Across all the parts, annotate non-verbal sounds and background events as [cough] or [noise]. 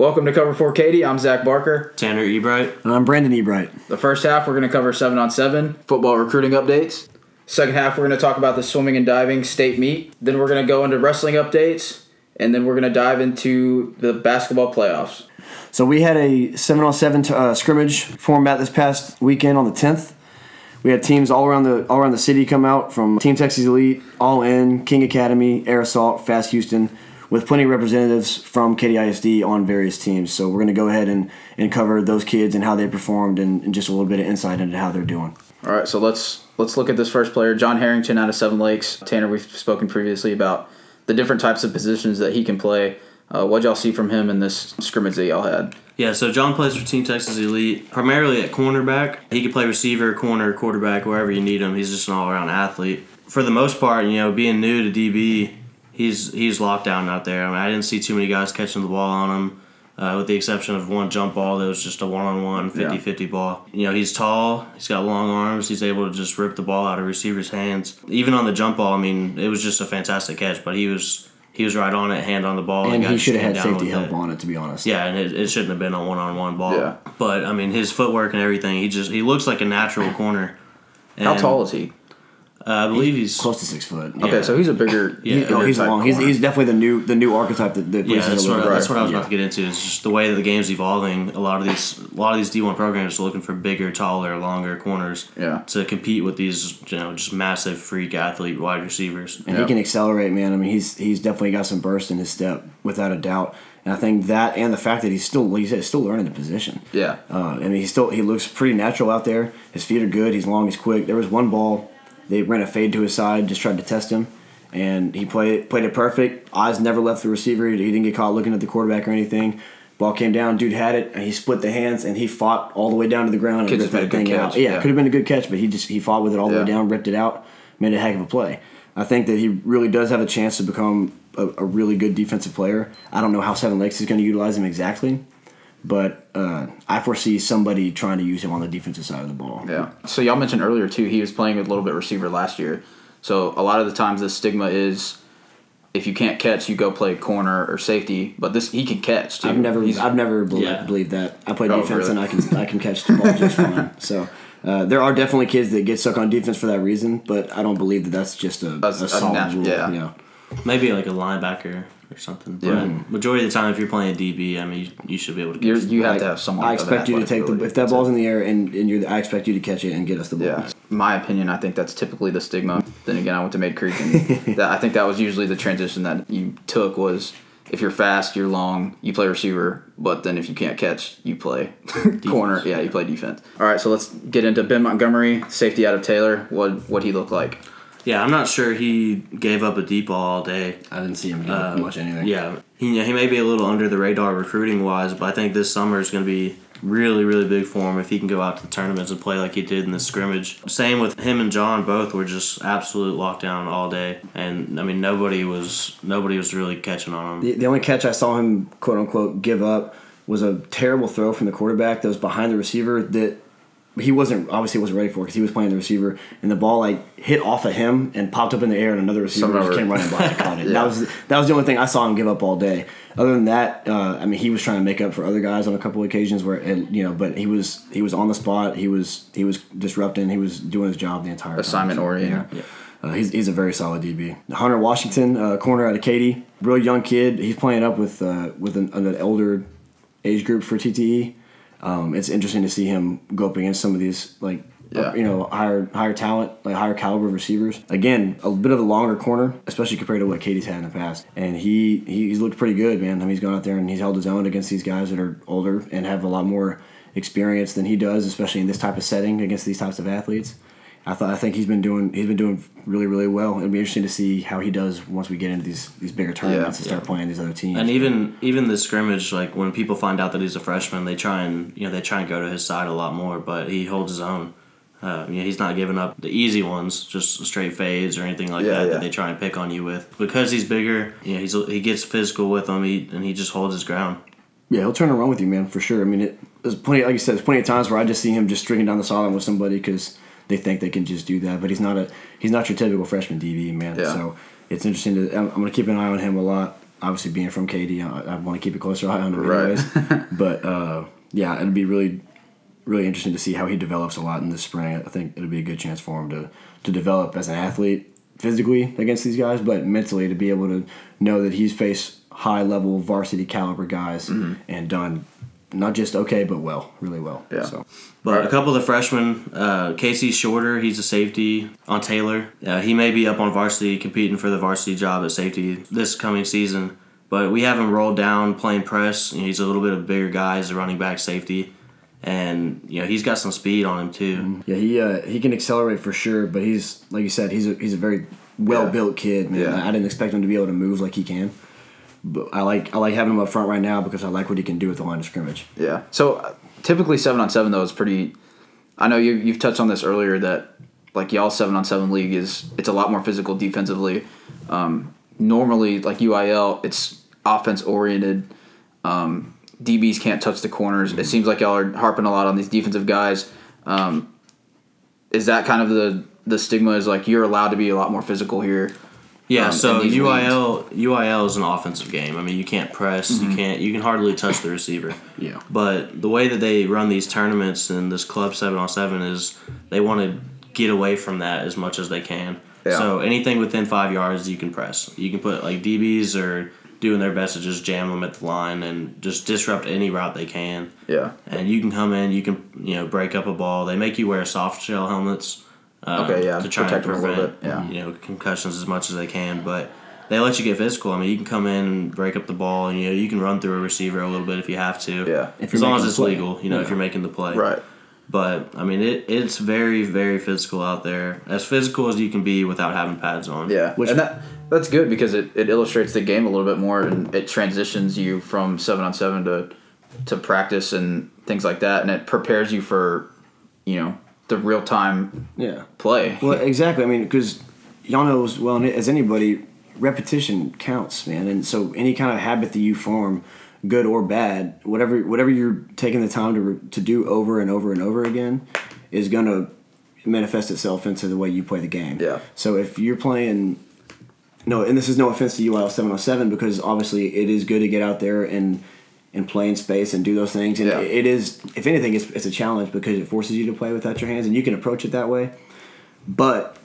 Welcome to Cover 4 Katy. I'm Zach Barker. Tanner Ebright. And I'm Brandon Ebright. The first half, we're going to cover 7 on 7 football recruiting updates. Second half, we're going to talk about the swimming and diving state meet. Then we're going to go into wrestling updates. And then we're going to dive into the basketball playoffs. So we had a 7 on 7 uh, scrimmage format this past weekend on the 10th. We had teams all around the all around the city come out from Team Texas Elite, All In, King Academy, Air Assault, Fast Houston, with plenty of representatives from KDISD on various teams. So we're going to go ahead and, and cover those kids and how they performed and, and just a little bit of insight into how they're doing. All right, so let's let's look at this first player, John Harrington out of Seven Lakes. Tanner, we've spoken previously about the different types of positions that he can play. Uh, what y'all see from him in this scrimmage that y'all had? Yeah, so John plays for Team Texas Elite, primarily at cornerback. He can play receiver, corner, quarterback, wherever you need him. He's just an all-around athlete. For the most part, you know, being new to DB, he's he's locked down out there. I mean, I didn't see too many guys catching the ball on him, uh, with the exception of one jump ball that was just a one-on-one 50-50 ball. You know, he's tall, he's got long arms, he's able to just rip the ball out of receivers' hands. Even on the jump ball, I mean, it was just a fantastic catch, but he was he was right on it, hand on the ball, And he should have had safety help it. on it, to be honest. Yeah, and it, it shouldn't have been a one-on-one ball. Yeah. But I mean, his footwork and everything, he just he looks like a natural corner. How tall is he? Uh, I believe he's Close to six foot. Yeah. Okay, so he's a bigger. [laughs] Yeah. bigger No, he's long. He's, he's definitely the new the new archetype that, that yeah. That's a what, little that's what I was Yeah. about to get into. It's just the way that the game's evolving. A lot of these a lot of these D one programs are looking for bigger, taller, longer corners. Yeah. To compete with these, you know, just massive freak athlete wide receivers. and Yeah. he can accelerate, man. I mean, he's he's definitely got some burst in his step, without a doubt. And I think that, and the fact that he's still, like you said, still learning the position. Yeah. Uh, I mean, he still he looks pretty natural out there. His feet are good. He's long. He's quick. There was one ball, they ran a fade to his side, just tried to test him, and he played played it perfect. Eyes never left the receiver. He didn't get caught looking at the quarterback or anything. Ball came down, dude had it, and he split the hands, and he fought all the way down to the ground and ripped just been a that thing out. catch, Yeah, yeah. could have been a good catch, but he just he fought with it all the Yeah. way down, ripped it out, made a heck of a play. I think that he really does have a chance to become a, a really good defensive player. I don't know how Seven Lakes is going to utilize him exactly, but uh, I foresee somebody trying to use him on the defensive side of the ball. Yeah. So y'all mentioned earlier too, he was playing a little bit receiver last year. So a lot of the times the stigma is if you can't catch, you go play corner or safety. But this he can catch too. I've never, He's- I've never believed, Yeah. believed that. I play Oh, defense really? and I can, I can catch the ball just fine. [laughs] So uh, there are definitely kids that get stuck on defense for that reason, but I don't believe that that's just a, a a solid nat- rule. yeah. You know. Maybe like a linebacker or something. But Yeah. majority of the time, if you're playing a DB, I mean, you, you should be able to. You're, Catch you have I- to have someone. I expect you to take the ability. if that ball's in the air and, and you're. I expect you to catch it and get us the ball. Yeah, my opinion. I think that's typically the stigma. Then again, I went to Mayde Creek, and [laughs] that, I think that was usually the transition that you took was if you're fast, you're long, you play receiver, but then if you can't catch, you play [laughs] corner. Yeah, you play defense. All right, so let's get into Ben Montgomery, safety out of Taylor. What what he looked like? Yeah, I'm not sure he gave up a deep ball all day. I didn't see him do um, much anything. Yeah, he, he may be a little under the radar recruiting wise, but I think this summer is going to be really, really big for him if he can go out to the tournaments and play like he did in the scrimmage. Same with him and John, both were just absolute lockdown all day, and I mean nobody was nobody was really catching on him. The, the only catch I saw him quote unquote give up was a terrible throw from the quarterback that was behind the receiver that he wasn't obviously wasn't ready for because he was playing the receiver and the ball like hit off of him and popped up in the air and another receiver Some just came running by and caught it. [laughs] Yeah. That was that was the only thing I saw him give up all day. Other than that, uh, I mean, he was trying to make up for other guys on a couple occasions where and, you know, but he was he was on the spot. He was he was disrupting. He was doing his job the entire time. Assignment So, oriented. yeah. Uh, he's, he's a very solid DB. Hunter Washington, uh, corner out of Katy, real young kid. He's playing up with uh, with an, an elder age group for TTE. Um, it's interesting to see him go up against some of these like Yeah. you know higher higher talent, like higher caliber receivers. Again, a bit of a longer corner, especially compared to what Katy's had in the past. And he he- he's looked pretty good, man. I mean, he's gone out there and he's held his own against these guys that are older and have a lot more experience than he does, especially in this type of setting against these types of athletes. I thought I think he's been doing he's been doing really really well. It'll be interesting to see how he does once we get into these these bigger tournaments and start playing these other teams. And even even the scrimmage, like when people find out that he's a freshman, they try and you know they try and go to his side a lot more. But he holds his own. Uh, you know, he's not giving up the easy ones, just straight fades or anything like Yeah, that yeah. that they try and pick on you with. Because he's bigger, you know, he's he gets physical with them, he, and he just holds his ground. Yeah, he'll turn around with you, man, for sure. I mean, it, there's plenty, like you said, there's plenty of times where I just see him just stringing down the sideline with somebody because they think they can just do that. But he's not a he's not your typical freshman DB, man. Yeah. So it's interesting to. I'm, I'm going to keep an eye on him a lot. obviously being from KD, I, I want to keep a closer eye on him Right. anyways. [laughs] but uh, yeah, it'd be really, really interesting to see how he develops a lot in the spring. I think it'll be a good chance for him to to develop as an athlete physically against these guys, but mentally to be able to know that he's faced high level varsity caliber guys and done not just okay but well, really well. Yeah. So But Right. a couple of the freshmen, uh, Casey Shorter, he's a safety on Taylor. Uh, he may be up on varsity competing for the varsity job at safety this coming season. But we have him rolled down playing press. You know, he's a little bit of a bigger guy as a running back safety. And, you know, he's got some speed on him too. Yeah, he uh, he can accelerate for sure, but he's like you said, he's a he's a very well built kid. Man. Yeah. I didn't expect him to be able to move like he can. But I like I like having him up front right now because I like what he can do with the line of scrimmage. Yeah. So uh, typically seven on seven though is pretty. I know you you've touched on this earlier that like y'all seven on seven league is it's a lot more physical defensively. Um, normally like UIL it's offense oriented. Um, DBs can't touch the corners. It seems like y'all are harping a lot on these defensive guys. Um, is that kind of the the stigma? Is like you're allowed to be a lot more physical here. Yeah, um, so in these UIL UIL is an offensive game. I mean, you can't press, Mm-hmm. you can't, you can hardly touch the receiver. Yeah. But the way that they run these tournaments and this club seven on seven is they want to get away from that as much as they can. Yeah. So anything within five yards, you can press. You can put like DBs are doing their best to just jam them at the line and just disrupt any route they can. Yeah. And you can come in, you can you know break up a ball. They make you wear soft shell helmets. Uh, Okay, yeah, to try protect and them a little prevent bit, yeah. you know concussions as much as they can, but. They let you get physical. I mean, you can come in and break up the ball, and you know you can run through a receiver a little bit if you have to. Yeah. If as long as it's play. legal, you know, if you're making the play. Right. But I mean, it it's very very physical out there, as physical as you can be without having pads on. Yeah, Which- and that that's good because it, it illustrates the game a little bit more and it transitions you from seven on seven to to practice and things like that, and it prepares you for you know the real time Yeah. play. Well, exactly. I mean, because y'all know as well as anybody, repetition counts, man. And so any kind of habit that you form, good or bad, whatever whatever you're taking the time to to do over and over and over again, is gonna manifest itself into the way you play the game. Yeah. So if you're playing. No, and this is no offense to UIL 707 because obviously it is good to get out there and and play in space and do those things. And Yeah. it is, if anything, it's, it's a challenge because it forces you to play without your hands and you can approach it that way but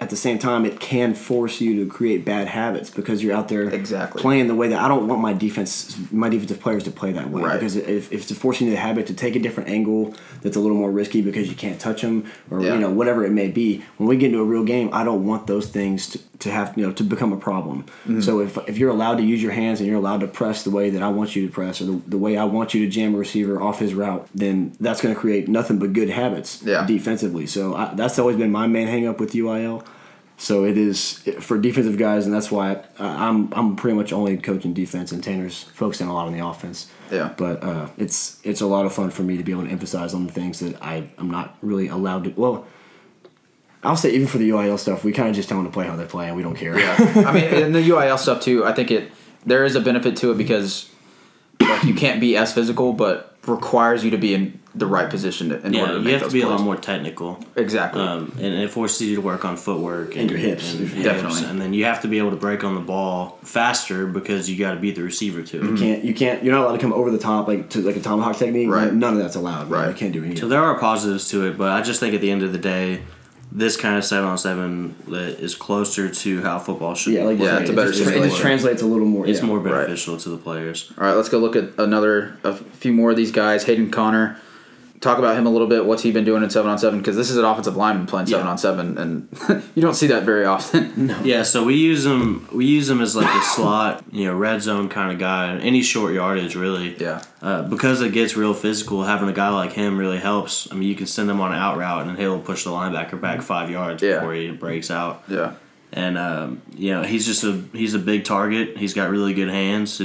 at the same time it can force you to create bad habits because you're out there Exactly. playing the way that I don't want my defense my defensive players to play that way Right. because if, if it's forcing you the habit to take a different angle that's a little more risky because you can't touch them or Yeah. you know whatever it may be when we get into a real game I don't want those things to, to have you know to become a problem Mm-hmm. so if, if you're allowed to use your hands and you're allowed to press the way that I want you to press or the, the way I want you to jam a receiver off his route then that's going to create nothing but good habits Yeah. defensively so I, that's always been my main hang up with UIL so it is for defensive guys, and that's why I, I'm I'm pretty much only coaching defense, and Tanner's focusing a lot on the offense. Yeah. But uh, it's it's a lot of fun for me to be able to emphasize on the things that I I'm not really allowed to. Well, I'll say even for the UIL stuff, we kind of just tell them to play how they play, and we don't care. Yeah, I mean, and the UIL stuff too. I think it there is a benefit to it because like you can't be as physical, but requires you to be in the right position to, in Yeah, order to you make have to those be a lot more technical. exactly. Um, and it forces you to work on footwork and, your hips. and hips. Definitely. And then you have to be able to break on the ball faster because you got to beat the receiver too. You can't you can't you're not allowed to come over the top like to like a tomahawk technique. Right. None of that's allowed. Right. You can't do any. So there are positives to it, but I just think at the end of the day, this kind of seven on seven that is closer to how football should. Yeah, like you Yeah, it's a it better just, it simulator. just translates a little more. it's yeah. more Right. beneficial to the players. All right, let's go look at another a few more of these guys. Hayden Connor. Talk about him a little bit. What's he been doing in seven on seven? Because this is an offensive lineman playing seven Yeah. on seven, and [laughs] you don't see that very often. [laughs] Yeah, so we use him. We use him as like a slot, you know, red zone kind of guy. Any short yardage, really. Yeah. Uh, because it gets real physical, having a guy like him really helps. I mean, you can send him on an out route, and he'll push the linebacker back five yards Yeah. before he breaks out. Yeah. And um, you know, he's just a he's a big target. He's got really good hands,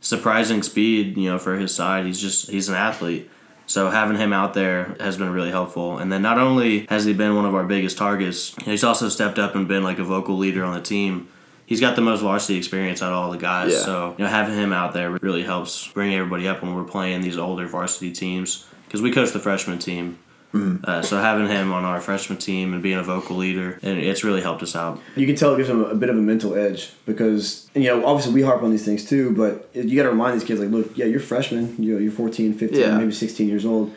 surprising speed. You know, for his side, he's just he's an athlete. So having him out there has been really helpful. And then not only has he been one of our biggest targets, he's also stepped up and been like a vocal leader on the team. He's got the most varsity experience out of all the guys. Yeah. So you know, having him out there really helps bring everybody up when we're playing these older varsity teams. Because we coach the freshman team, Uh, so having him on our freshman team and being a vocal leader, and it's really helped us out. You can tell it gives them a bit of a mental edge because you know obviously we harp on these things too, but you got to remind these kids like, look, yeah, you're freshmen, you know, you're 14, 15, Yeah. maybe 16 years old.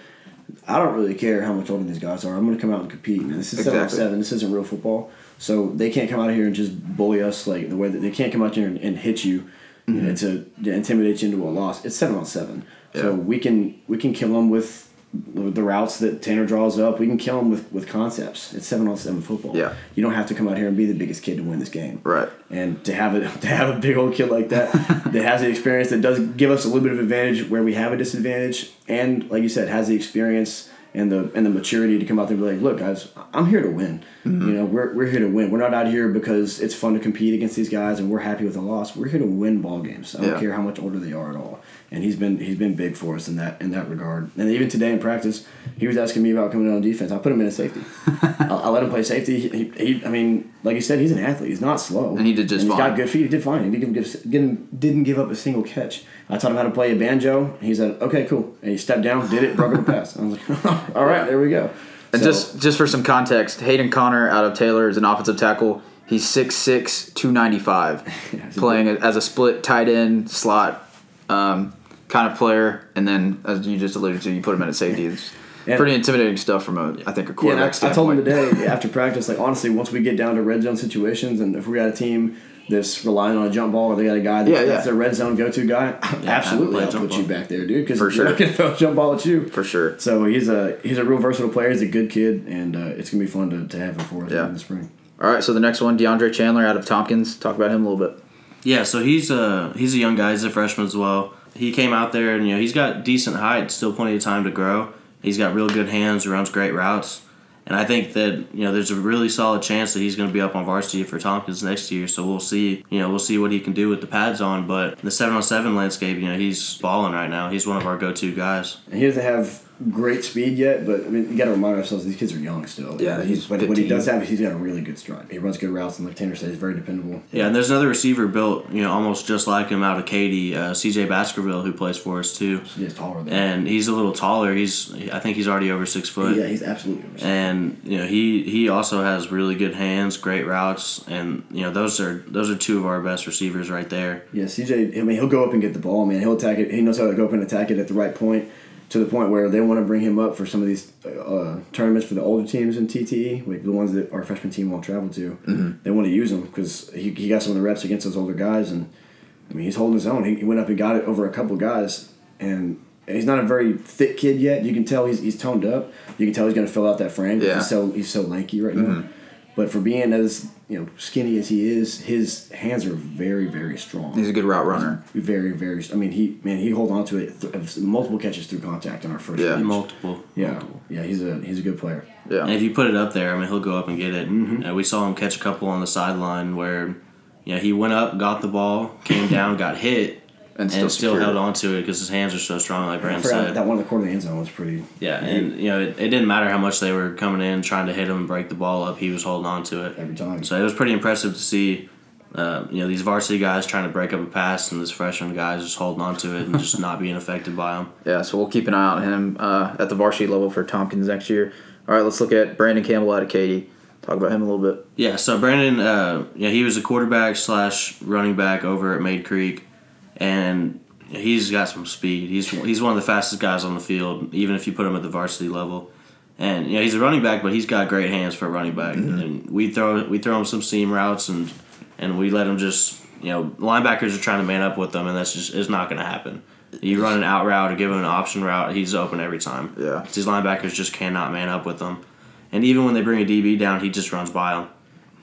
I don't really care how much older these guys are. I'm going to come out and compete. Man. This is seven on Exactly. seven. This isn't real football. So they can't come out here and just bully us like the way that they can't come out here and, and hit you, you know, to, to intimidate you into a loss. It's seven on seven. So we can we can kill them with the routes that Tanner draws up. We can kill them with, with concepts. It's seven on seven football. Yeah. You don't have to come out here and be the biggest kid to win this game. Right. And to have it [laughs] to have a big old kid like that [laughs] that has the experience that does give us a little bit of advantage where we have a disadvantage and like you said has the experience and the and the maturity to come out there and be like, look guys, I'm here to win. Mm-hmm. You know, we're, we're here to win. We're not out here because it's fun to compete against these guys and we're happy with a loss. We're here to win ball games. I don't Yeah. care how much older they are at all. And he's been he's been big for us in that in that regard. And even today in practice, he was asking me about coming in on defense. I put him in at safety. [laughs] I, I let him play safety. He, he, I mean, like you said, he's an athlete. He's not slow. And he did just and he's fine. got good feet. He did fine. He didn't give, didn't, didn't give up a single catch. I taught him how to play a banjo. He said, "Okay, cool." And he stepped down, did it, broke up a pass. I was like, [laughs] "All right, there we go." And So- just just for some context, Hayden Connor out of Taylor is an offensive tackle. He's 6'6", 295, [laughs] he's a playing as a split tight end slot um, kind of player. And then, as you just alluded to, you put him in at safety. It's Yeah. pretty intimidating stuff from a I think a Yeah, and I, quarterback I told him standpoint. today [laughs] after practice, like honestly, once we get down to red zone situations, and if we got a team that's relying on a jump ball, or they got a guy that's, Yeah, yeah. that's their red zone go to guy, absolutely, I'll jump put you back there, dude, because For you're sure. not gonna throw a jump ball at you. for sure. So he's a he's a real versatile player. He's a good kid, and uh, it's gonna be fun to, to have him for us Yeah. in the spring. All right, so the next one, DeAndre Chandler out of Tompkins. Talk about him a little bit. Yeah, so he's a he's a young guy. He's a freshman as well. He came out there and you know he's got decent height, still plenty of time to grow. He's got real good hands, runs great routes, and I think that you know there's a really solid chance that he's going to be up on varsity for Tompkins next year. So we'll see. You know we'll see what he can do with the pads on. But the seven on seven landscape, you know he's balling right now. He's one of our go to guys. And he doesn't have great speed yet, but I mean, you got to remind ourselves these kids are young still. Yeah, he's but what he does have is he's got a really good stride. He runs good routes, and like Tanner said, he's very dependable. Yeah, and there's another receiver built you know almost just like him out of Katy, uh, C.J. Baskerville, who plays for us too. He's taller than. And he's a little taller. He's I think he's already over six foot. yeah, he's absolutely. Over and you know he he also has really good hands, great routes, and you know those are those are two of our best receivers right there. Yeah, CJ. I mean, he'll go up and get the ball, man. He'll attack it. He knows how to go up and attack it at the right point, to the point where they want to bring him up for some of these uh, tournaments for the older teams in TTE, like the ones that our freshman team won't travel to. Mm-hmm. They want to use him because he, he got some of the reps against those older guys, and I mean he's holding his own. He, he went up and got it over a couple guys, and he's not a very thick kid yet. You can tell he's, he's toned up. You can tell he's going to fill out that frame. Yeah. He's so he's so lanky right now. But for being as you know skinny as he is, his hands are very very strong. He's a good route runner. Very, very. I mean, he man, he hold on to it. Th- multiple catches through contact in our first. Yeah. match. Multiple. yeah, yeah. He's a he's a good player. Yeah. And if you put it up there, I mean he'll go up and get it. Mm-hmm. Uh, we saw him catch a couple on the sideline where, you know, he went up, got the ball, came down, got hit, And and still still, held it. on to it because his hands are so strong, like I Brandon said. that one in the corner of the end zone was pretty. Yeah, and you know it, it didn't matter how much they were coming in trying to hit him and break the ball up. He was holding on to it. Every time. So it was pretty impressive to see, uh, you know, these varsity guys trying to break up a pass and this freshman guys just holding on to it and just not being affected by them. [laughs] Yeah, so we'll keep an eye on him uh, at the varsity level for Tompkins next year. All right, let's look at Brandon Campbell out of Katy. Talk about him a little bit. Yeah, so Brandon, uh, yeah, he was a quarterback slash running back over at Mayde Creek, and he's got some speed. He's he's one of the fastest guys on the field, even if you put him at the varsity level. And you know, he's a running back, but he's got great hands for a running back. Mm-hmm. And we throw we throw him some seam routes, and and we let him just you know linebackers are trying to man up with them, and that's just it's not going to happen. You run an out route or give him an option route, he's open every time. Yeah. these linebackers just cannot man up with them. And even when they bring a DB down, he just runs by them.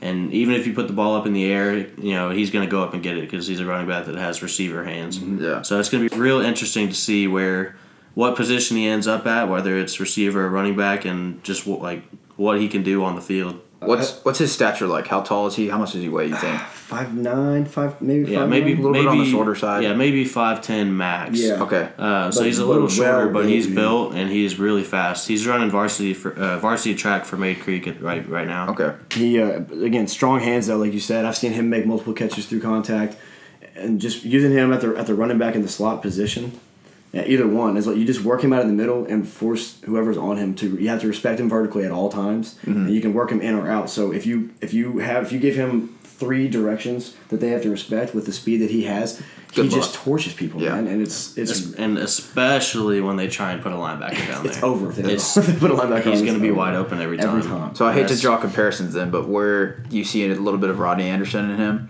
And even if you put the ball up in the air, you know he's going to go up and get it because he's a running back that has receiver hands. Mm-hmm. Yeah. So it's going to be real interesting to see where, what position he ends up at, whether it's receiver or running back, and just what, like what he can do on the field. What's what's his stature like? How tall is he? How much does he weigh? You think? [sighs] [sighs] Five nine, five maybe. Yeah, five maybe a little maybe bit on the shorter side. Yeah, maybe five ten max. Yeah. Okay. Uh, so But- he's a but little well shorter, but he's built, built and he's really fast. He's running varsity for uh, varsity track for Mayde Creek at, right right now. Okay. He uh, again strong hands though, like you said. I've seen him make multiple catches through contact, and just using him at the at the running back in the slot position. Yeah, either one. is like you just work him out in the middle and force whoever's on him to. You have to respect him vertically at all times, Mm-hmm. and you can work him in or out. So if you if you have if you give him three directions that they have to respect with the speed that he has, Good he just luck. torches people, Yeah. man. And it's it's and especially when they try and put a linebacker down [laughs] there. it's over if they, It's- if [laughs] they put a linebacker. on, He's going to be over. wide open every time. every time. So I hate to draw comparisons then, but where you see a little bit of Rodney Anderson in him.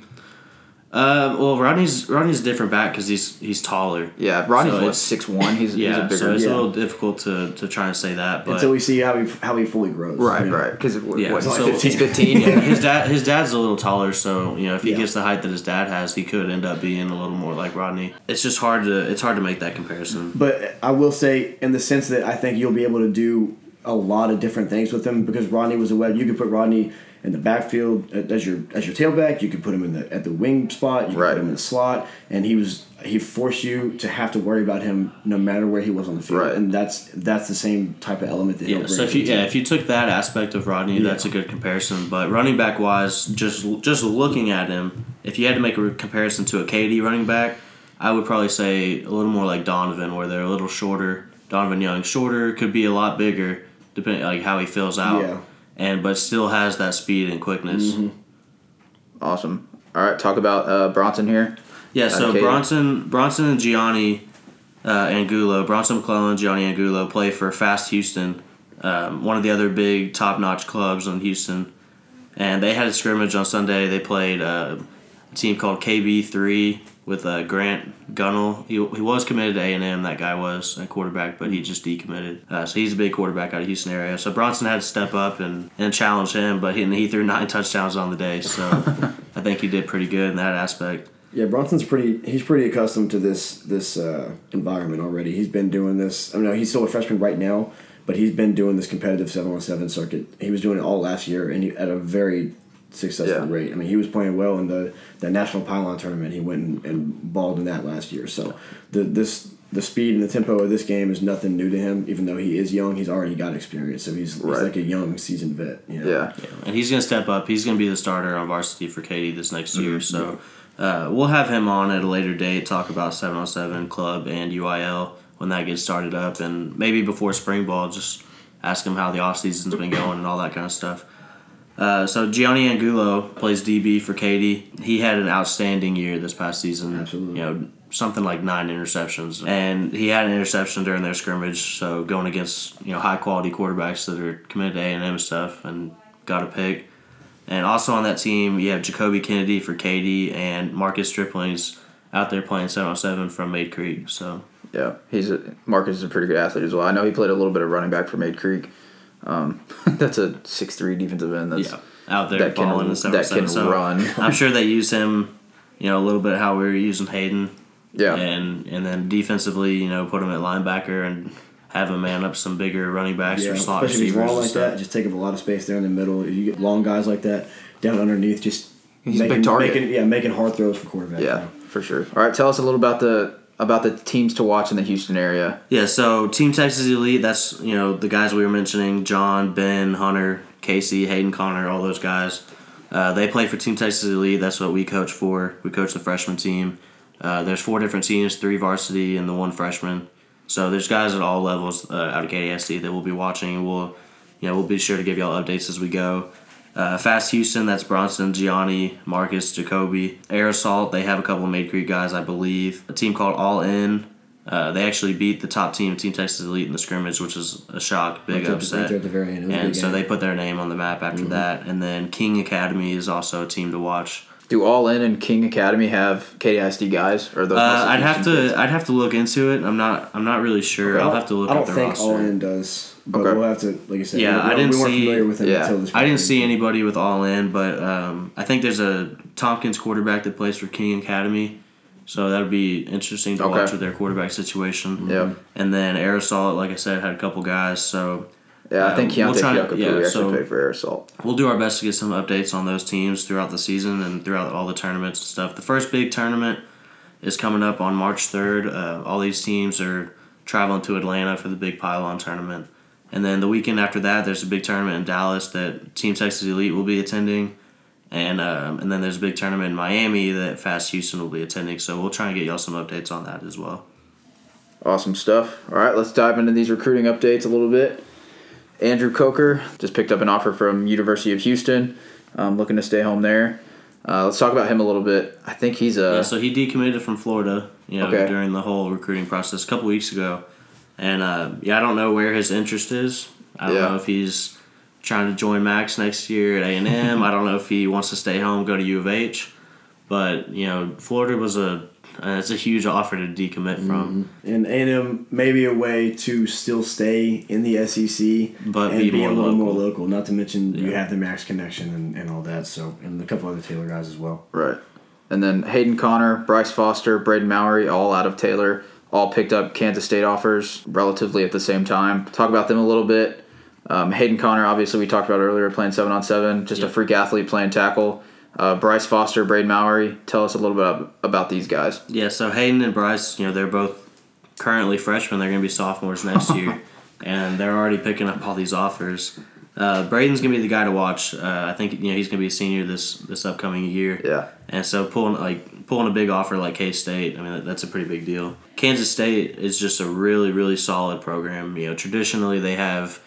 Um, well, Rodney's Rodney's a different back because he's he's taller. Yeah, Rodney's So what six one. He's, he's a [laughs] Yeah, bigger. so it's yeah. a little difficult to, to try and say that, but until we see how he how he fully grows. right, you know? right. Because Yeah, what, so- he's fifteen. yeah, [laughs] his dad his dad's a little taller, so you know if he Yeah. gets the height that his dad has, he could end up being a little more like Rodney. It's just hard to it's hard to make that comparison. But I will say, in the sense that I think you'll be able to do a lot of different things with him because Rodney was a web. You could put Rodney in the backfield uh, as your as your tailback. You could put him in the at the wing spot. You could Right. put him in the slot, and he was he forced you to have to worry about him no matter where he was on the field. Right. And that's that's the same type of element that he'll Yeah, bring. so if you yeah if you took that aspect of Rodney, Yeah. that's a good comparison. But running back wise, just just looking at him, if you had to make a comparison to a KD running back, I would probably say a little more like Donovan, where they're a little shorter. Donovan Young shorter could be a lot bigger, depending like how he fills out, Yeah. And but still has that speed and quickness. Mm-hmm. Awesome. All right, talk about uh, Bronson here. Yeah, so Okay. Bronson, Bronson and Gianni uh, Angulo, Bronson McClellan, Gianni Angulo play for Fast Houston, um, one of the other big top-notch clubs in Houston, and they had a scrimmage on Sunday. They played uh, a team called KB three with uh, Grant Gunnell. He, he was committed to A and M. That guy was a quarterback, but he just decommitted. Uh, so he's a big quarterback out of Houston area. So Bronson had to step up and, and challenge him, but he, he threw nine [laughs] touchdowns on the day. So [laughs] I think he did pretty good in that aspect. Yeah, Bronson's pretty. He's pretty accustomed to this this uh, environment already. He's been doing this. I mean, he's still a freshman right now, but he's been doing this competitive seven on seven circuit. He was doing it all last year, and he, at a very successful Yeah. rate. I mean, he was playing well in the the national pylon tournament. He went and, and balled in that last year. So the this the speed and the tempo of this game is nothing new to him. Even though he is young, he's already got experience. So he's, Right. he's like a young seasoned vet. You know? Yeah. and he's going to step up. He's going to be the starter on varsity for Katy this next Mm-hmm. year. So uh, we'll have him on at a later date, talk about 707 club and UIL when that gets started up, and maybe before spring ball, just ask him how the off season's been going and all that kind of stuff. Uh, so Gianni Angulo plays DB for Katy. He had an outstanding year this past season. Absolutely. You know, something like nine interceptions, and he had an interception during their scrimmage. So going against you know high quality quarterbacks that are committed to A and M stuff, and got a pick. And also on that team, you have Jacoby Kennedy for Katy and Marcus Stripling's out there playing 707 from Mayde Creek. So Yeah, he's a Marcus is a pretty good athlete as well. I know he played a little bit of running back for Mayde Creek. Um, [laughs] that's a six three defensive end. That's yeah, out there that can- balling the that 707. can so run. [laughs] I'm sure they use him, you know, a little bit how we were using Hayden. yeah, And and then defensively, you know, put him at linebacker and have him man up some bigger running backs Yeah, or slot especially receivers long and like stuff. that, just take up a lot of space there in the middle. If you get long guys like that down underneath, just He's a big target. Making, yeah, making hard throws for quarterback. yeah, for sure. All right, tell us a little about the about the teams to watch in the Houston area. Yeah, so Team Texas Elite, that's, you know, the guys we were mentioning John, Ben, Hunter, Casey, Hayden Connor, all those guys. Uh, they play for Team Texas Elite. That's what we coach for. We coach the freshman team. Uh, there's four different teams, three varsity and the one freshman. So there's guys at all levels uh, out of KDSD that we'll be watching, we'll, you know, we'll be sure to give y'all updates as we go. Uh, Fast Houston, that's Bronson, Gianni, Marcus, Jacoby. Air Assault, they have a couple of Mayde Creek guys, I believe. A team called All In. Uh, they actually beat the top team, Team Texas Elite, in the scrimmage, which is a shock, big Right there- upset. right at the very end. It was a and big so game. Mm-hmm. they put their name on the map after that. And then King Academy is also a team to watch. Do All In and King Academy have KDISD guys? Or are those Uh, I'd have to kids? I'd have to look into it. I'm not I'm not really sure. I I'll don't- have to look I at don't the think roster. All In does, but Okay. we'll have to, like I said. Yeah, we, I didn't we weren't see- familiar with him yeah. until this. I didn't see anybody with all in, but um, I think there's a Tompkins quarterback that plays for King Academy, so that'll be interesting to Okay. watch with their quarterback situation. Yeah. And then Air Assault, like I said, had a couple guys, so Yeah, I think um, we'll try- Fiocco yeah, actually so- played for Air Assault. We'll do our best to get some updates on those teams throughout the season and throughout all the tournaments and stuff. The first big tournament is coming up on March 3rd. Uh, all these teams are traveling to Atlanta for the big pylon tournament. And then the weekend after that, there's a big tournament in Dallas that Team Texas Elite will be attending. And um, and then there's a big tournament in Miami that Fast Houston will be attending. So we'll try and get y'all some updates on that as well. Awesome stuff. All right, let's dive into these recruiting updates a little bit. Andrew Coker just picked up an offer from University of Houston, um, looking to stay home there. Uh, let's talk about him a little bit. I think he's a Yeah, so he decommitted from Florida, you know, Okay. during the whole recruiting process a couple weeks ago, and uh, yeah, I don't know where his interest is. I don't Yeah. know if he's trying to join Max next year at A and M. [laughs] I don't know if he wants to stay home, go to U of H, but you know, Florida was a uh, it's a huge offer to decommit from. And A&M may be a way to still stay in the SEC, But and be be, a little more local. local. Not to mention you have the Max connection and, and all that. So and a couple other Taylor guys as well. Right. And then Hayden Connor, Bryce Foster, Braden Mowry, all out of Taylor, all picked up Kansas State offers relatively at the same time. Talk about them a little bit. Um, Hayden Connor, obviously, we talked about earlier, playing seven on seven, just a freak athlete playing tackle. Uh, Bryce Foster, Braden Mowry. Tell us a little bit about these guys. Yeah, so Hayden and Bryce, you know, they're both currently freshmen. They're going to be sophomores next year, [laughs] and they're already picking up all these offers. Uh, Braden's to be the guy to watch. Uh, I think you know he's to be a senior this this upcoming year. Yeah. And so pulling like pulling a big offer like K State, I mean that's a pretty big deal. Kansas State is just a really really solid program. You know, traditionally they have,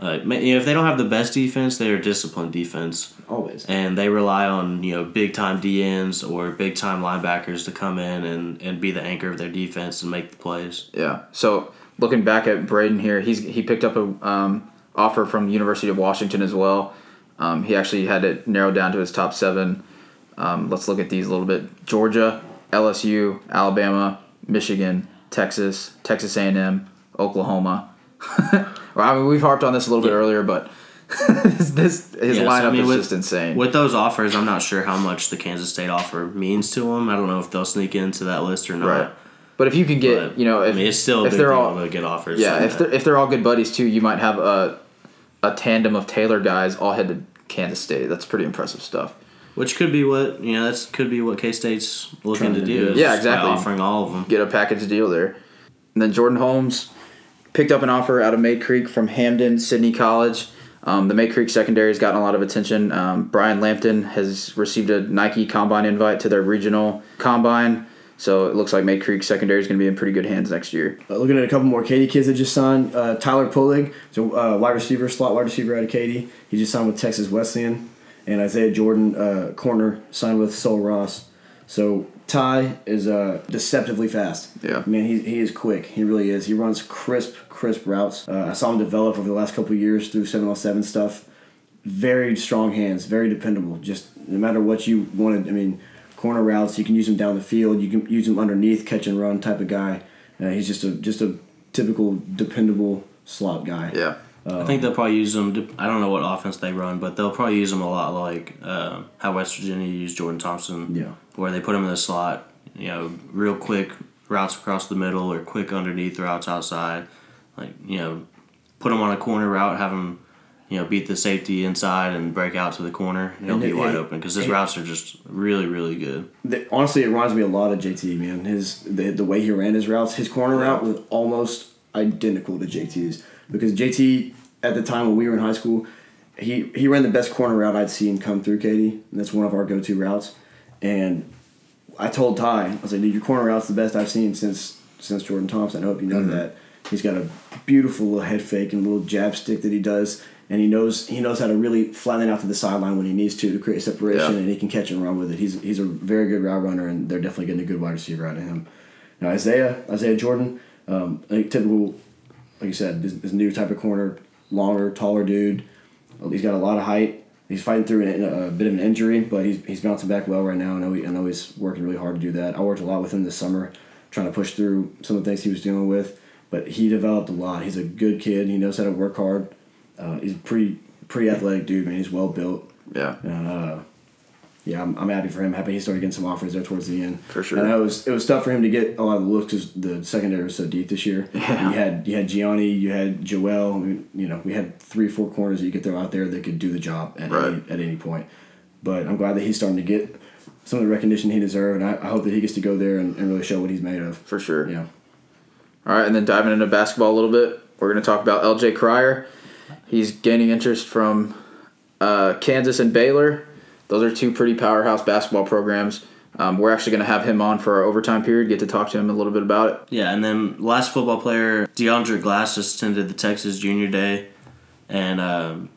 uh, you know, if they don't have the best defense, they're disciplined defense Always. and they rely on you know big time DNs or big time linebackers to come in and, and be the anchor of their defense and make the plays. Yeah. So looking back at Braden here, he's he picked up a um, offer from the University of Washington as well. Um, he actually had it narrowed down to his top seven. Um, let's look at these a little bit: Georgia, LSU, Alabama, Michigan, Texas, Texas A&M, Oklahoma. [laughs] I mean, we've harped on this a little bit Yeah. earlier, but [laughs] this, this his Yeah, so, I lineup mean, is with- just insane. With those offers, I'm not sure how much the Kansas State offer means to them. I don't know if they'll sneak into that list or not. right. But if you can get, But, you know, if, I mean, it's still a if big they're deal all to get offers. Yeah, like if that. they're if they're all good buddies too, you might have a a tandem of Taylor guys all head to Kansas State. That's pretty impressive stuff. which could be what you know. That's could be what K State's looking to to do. do. is Yeah, by exactly. offering all of them. Get a package deal there. And then Jordan Holmes picked up an offer out of Mayde Creek from Hampden-Sydney College. Um, the Mayde Creek secondary has gotten a lot of attention. Um, Brian Lampton has received a Nike Combine invite to their regional combine. So it looks like Mayde Creek secondary is going to be in pretty good hands next year. Uh, looking at a couple more Katy kids that just signed. Uh, Tyler Polig, so uh, wide receiver, slot wide receiver out of Katy. He just signed with Texas Wesleyan. And Isaiah Jordan, uh, corner, signed with Sul Ross. So Ty is uh, deceptively fast. Yeah. Man, he, he is quick. He really is. He runs crisp, crisp routes. Uh, I saw him develop over the last couple of years through 707 stuff. Very strong hands, very dependable. Just no matter what you wanted. I mean, corner routes, you can use him down the field. You can use him underneath, catch and run type of guy. Uh, he's just a just a typical dependable slot guy. Yeah. I think they'll probably use them. I don't know what offense they run, but they'll probably use them a lot like uh, how West Virginia used Jordan Thompson. Yeah. Where they put him in the slot, you know, real quick routes across the middle or quick underneath routes outside. Like, you know, put him on a corner route, have him, you know, beat the safety inside and break out to the corner. He'll And be it- wide it- open because his it- routes are just really, really good. Honestly, it reminds me a lot of JT. Man, his the, the way he ran his routes, his corner route was almost identical to JT's because JT at the time when we were in high school, he he ran the best corner route I'd seen come through Katy. And that's one of our go to routes. And I told Ty, I was like, dude, your corner route's the best I've seen since since Jordan Thompson. I hope you know mm-hmm. that. He's got a beautiful little head fake and little jab stick that he does, and he knows he knows how to really flatten it out to the sideline when he needs to to create separation, Yeah. and he can catch and run with it. He's he's a very good route runner, and they're definitely getting a good wide receiver out of him. Now Isaiah Isaiah Jordan, um, typical, like you said, this, this new type of corner, longer, taller dude. He's got a lot of height. He's fighting through an, a bit of an injury, but he's, he's bouncing back well right now. I know, he, I know he's working really hard to do that. I worked a lot with him this summer, trying to push through some of the things he was dealing with. But he developed a lot. He's a good kid. He knows how to work hard. Uh, he's a pretty pretty athletic dude, man. He's well built. Yeah. And uh, yeah, I'm, I'm happy for him. Happy he started getting some offers there towards the end. For sure. And it was it was tough for him to get a lot of the looks because the secondary was so deep this year. Yeah. You had you had Gianni, you had Joel. I mean, you know, we had three or four corners that you could throw out there that could do the job at Right. any, at any point. But I'm glad that he's starting to get some of the recognition he deserved, and I, I hope that he gets to go there and, and really show what he's made of. For sure. Yeah. All right, and then diving into basketball a little bit, we're going to talk about LJ Cryer. He's gaining interest from uh, Kansas and Baylor. Those are two pretty powerhouse basketball programs. Um, we're actually going to have him on for our overtime period. Get to talk to him a little bit about it. Yeah, and then last football player, DeAndre Glass, just attended the Texas Junior Day, and um,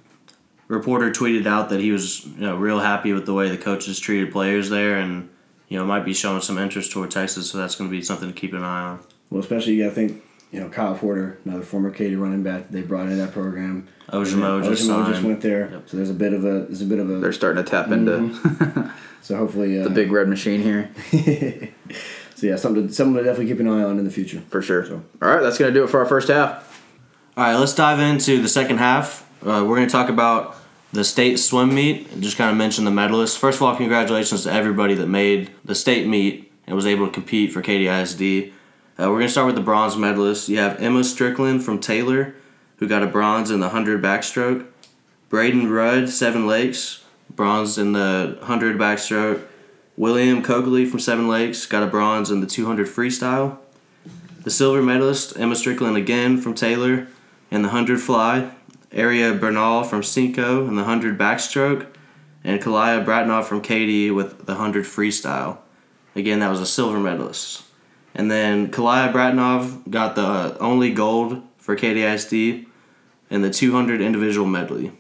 reporter tweeted out that he was you know real happy with the way the coaches treated players there, and you know might be showing some interest toward Texas, so that's going to be something to keep an eye on. Well, especially you got to think, you know, Kyle Porter, another former Katy running back, they brought into that program. Ojimo And then just Ojimo just went there, Yep. so there's a bit of a there's a bit of a They're starting to tap into [laughs] so hopefully uh, the big red machine here [laughs] so yeah something to, something to definitely keep an eye on in the future. for sure. So. All right, that's going to do it for our first half. All right, let's dive into the second half. Uh, we're going to talk about the state swim meet and just kind of mention the medalists. First of all, congratulations to everybody that made the state meet and was able to compete for KDISD. Uh, we're going to start with the bronze medalists. You have Emma Strickland from Taylor, who got a bronze in the 100 backstroke. Braden Rudd, Seven Lakes, bronze in the 100 backstroke. William Coakley from Seven Lakes got a bronze in the 200 freestyle. The silver medalist, Emma Strickland again from Taylor in the 100 fly. Aria Bernal from Cinco in the 100 backstroke. And Kalaya Bratnoff from Katy with the 100 freestyle. Again, that was a silver medalist. And then Kalaya Bratnov got the uh, only gold for KDISD in the 200 individual medley.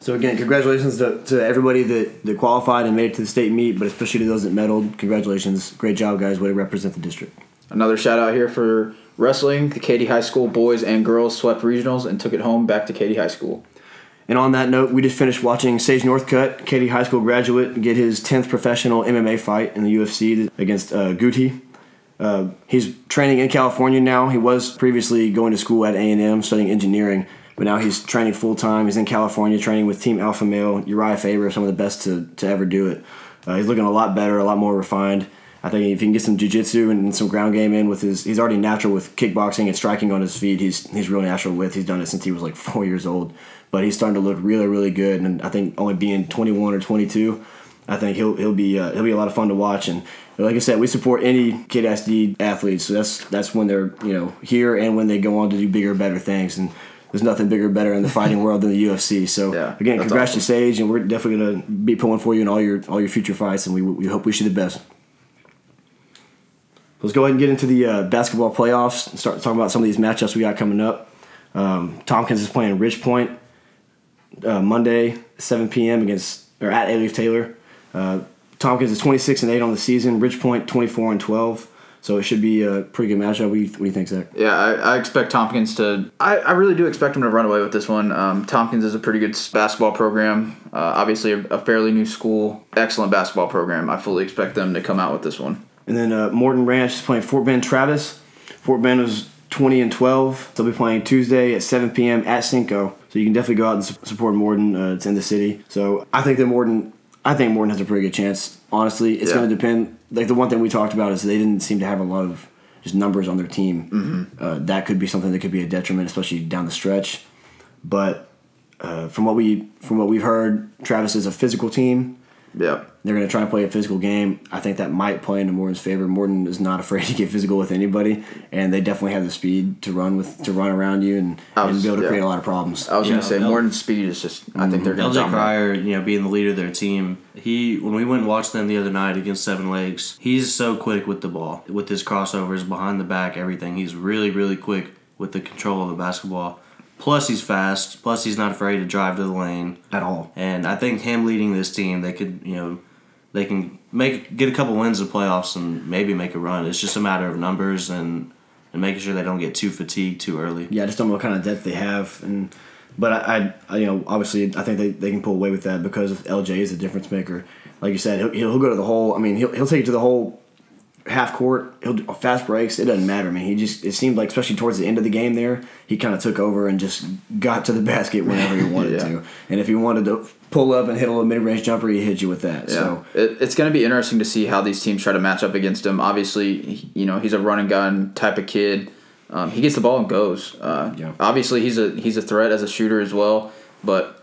So again, congratulations to, to everybody that, that qualified and made it to the state meet, but especially to those that medaled. Congratulations, great job, guys. Way to represent the district. Another shout out here for wrestling. The Katy High School boys and girls swept regionals and took it home back to Katy High School. And on that note, we just finished watching Sage Northcutt, Katy High School graduate, get his 10th professional MMA fight in the UFC against uh, Gouti. Uh, he's training in California now. He was previously going to school at A&M studying engineering, but now he's training full time. He's in California training with Team Alpha Male, Urijah Faber, some of the best to, to ever do it. Uh, he's looking a lot better, a lot more refined. I think if he can get some jiu-jitsu and some ground game in with his, he's already natural with kickboxing and striking on his feet. He's he's real natural with. He's done it since he was like [laughs] four years old, but he's starting to look really really good. And I think only being 21 or 22, I think he'll he'll be uh, he'll be a lot of fun to watch. And like I said, we support any KDSD athletes, so that's that's when they're you know here and when they go on to do bigger, better things. And there's nothing bigger, better in the fighting world than the UFC. So Yeah, again, congrats awesome. to Sage, and we're definitely gonna be pulling for you in all your all your future fights, and we we hope we you the best. Let's go ahead and get into the uh, basketball playoffs and start talking about some of these matchups we got coming up. Um, Tompkins is playing Ridge Point uh, Monday, 7 p.m. against or at Leaf Taylor. Uh, Tompkins is 26 and 8 on the season. Ridge Point 24 and 12. So it should be a pretty good matchup. What do you, what do you think, Zach? Yeah, I, I expect Tompkins to. I, I really do expect him to run away with this one. Um, Tompkins is a pretty good basketball program. Uh, obviously, a, a fairly new school. Excellent basketball program. I fully expect them to come out with this one. And then uh, Morton Ranch is playing Fort Bend Travis. Fort Bend is 20 and 12. They'll be playing Tuesday at 7 p.m. at Cinco. So you can definitely go out and su- support Morton. Uh, it's in the city. So I think that Morton, I think Morton has a pretty good chance. Honestly, it's Yeah. going to depend. Like the one thing we talked about is they didn't seem to have a lot of just numbers on their team. Uh, that could be something that could be a detriment, especially down the stretch. But uh, from what we from what we've heard, Travis is a physical team. Yeah. They're going to try and play a physical game. I think that might play into Morton's favor. Morton is not afraid to get physical with anybody, and they definitely have the speed to run with to run around you and, was- and be able to yeah. create a lot of problems. I was Yeah, gonna say L- Morton's speed is just. I think they're gonna LJ dominate. Cryer, you know, being the leader of their team, he when we went and watched them the other night against Seven Lakes, he's so quick with the ball, with his crossovers behind the back, everything. He's really, really quick with the control of the basketball. Plus, he's fast. Plus, he's not afraid to drive to the lane. At all. And I think him leading this team, they could, you know, they can make get a couple wins in the playoffs and maybe make a run. It's just a matter of numbers and and making sure they don't get too fatigued too early. Yeah, I just don't know what kind of depth they have, and but I, I, I you know, obviously, I think they, they can pull away with that because LJ is a difference maker. Like you said, he'll, he'll go to the hole. I mean, he'll, he'll take it to the whole half court. He'll do fast breaks. It doesn't matter, man. He just it seemed like especially towards the end of the game there, he kind of took over and just got to the [laughs] basket whenever he wanted Yeah. to. And if he wanted to pull up and hit a little mid range jumper, he hit you with that. Yeah. So It, it's going to be interesting to see how these teams try to match up against him. Obviously, you know he's a run and gun type of kid. Um, he gets the ball and goes. Uh, Yeah. Obviously, he's a he's a threat as a shooter as well. But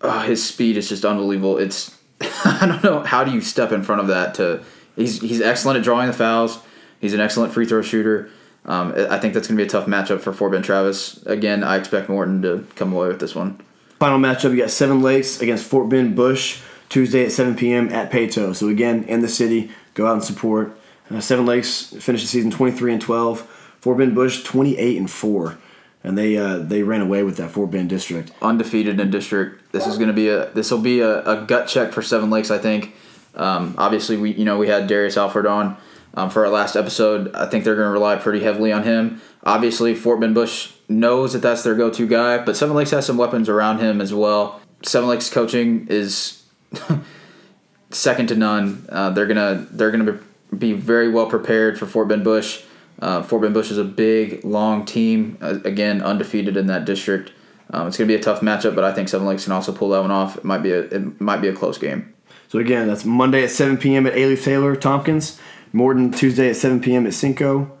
uh, his speed is just unbelievable. It's [laughs] I don't know how do you step in front of that to. He's he's excellent at drawing the fouls. He's an excellent free throw shooter. Um, I think that's going to be a tough matchup for Fort Bend Travis. Again, I expect Morton to come away with this one. Final matchup, you got Seven Lakes against Fort Bend Bush. Tuesday at 7 p.m. at Paetow. So again, in the city, go out and support. Uh, Seven Lakes finished the season 23 and 12. Fort Bend Bush 28 and 4, and they uh, they ran away with that Fort Bend district. undefeated in district. This is going to be a this will be a, a gut check for Seven Lakes. I think. Um, obviously, we you know we had Darius Alford on um, for our last episode. I think they're going to rely pretty heavily on him. Obviously, Fort Bend Bush knows that that's their go-to guy, but Seven Lakes has some weapons around him as well. Seven Lakes coaching is [laughs] second to none. Uh, they're gonna they're gonna be very well prepared for Fort Bend Bush. Uh, Fort Bend Bush is a big, long team. Uh, again, undefeated in that district. Um, it's gonna be a tough matchup, but I think Seven Lakes can also pull that one off. It might be a it might be a close game. So again, that's Monday at 7 p.m. at Alief Taylor Tompkins, Morton Tuesday at 7 p.m. at Cinco,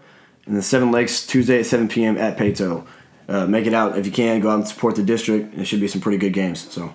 and the Seven Lakes Tuesday at 7 p.m. at Paetow. Uh, make it out if you can. Go out and support the district. It should be some pretty good games. So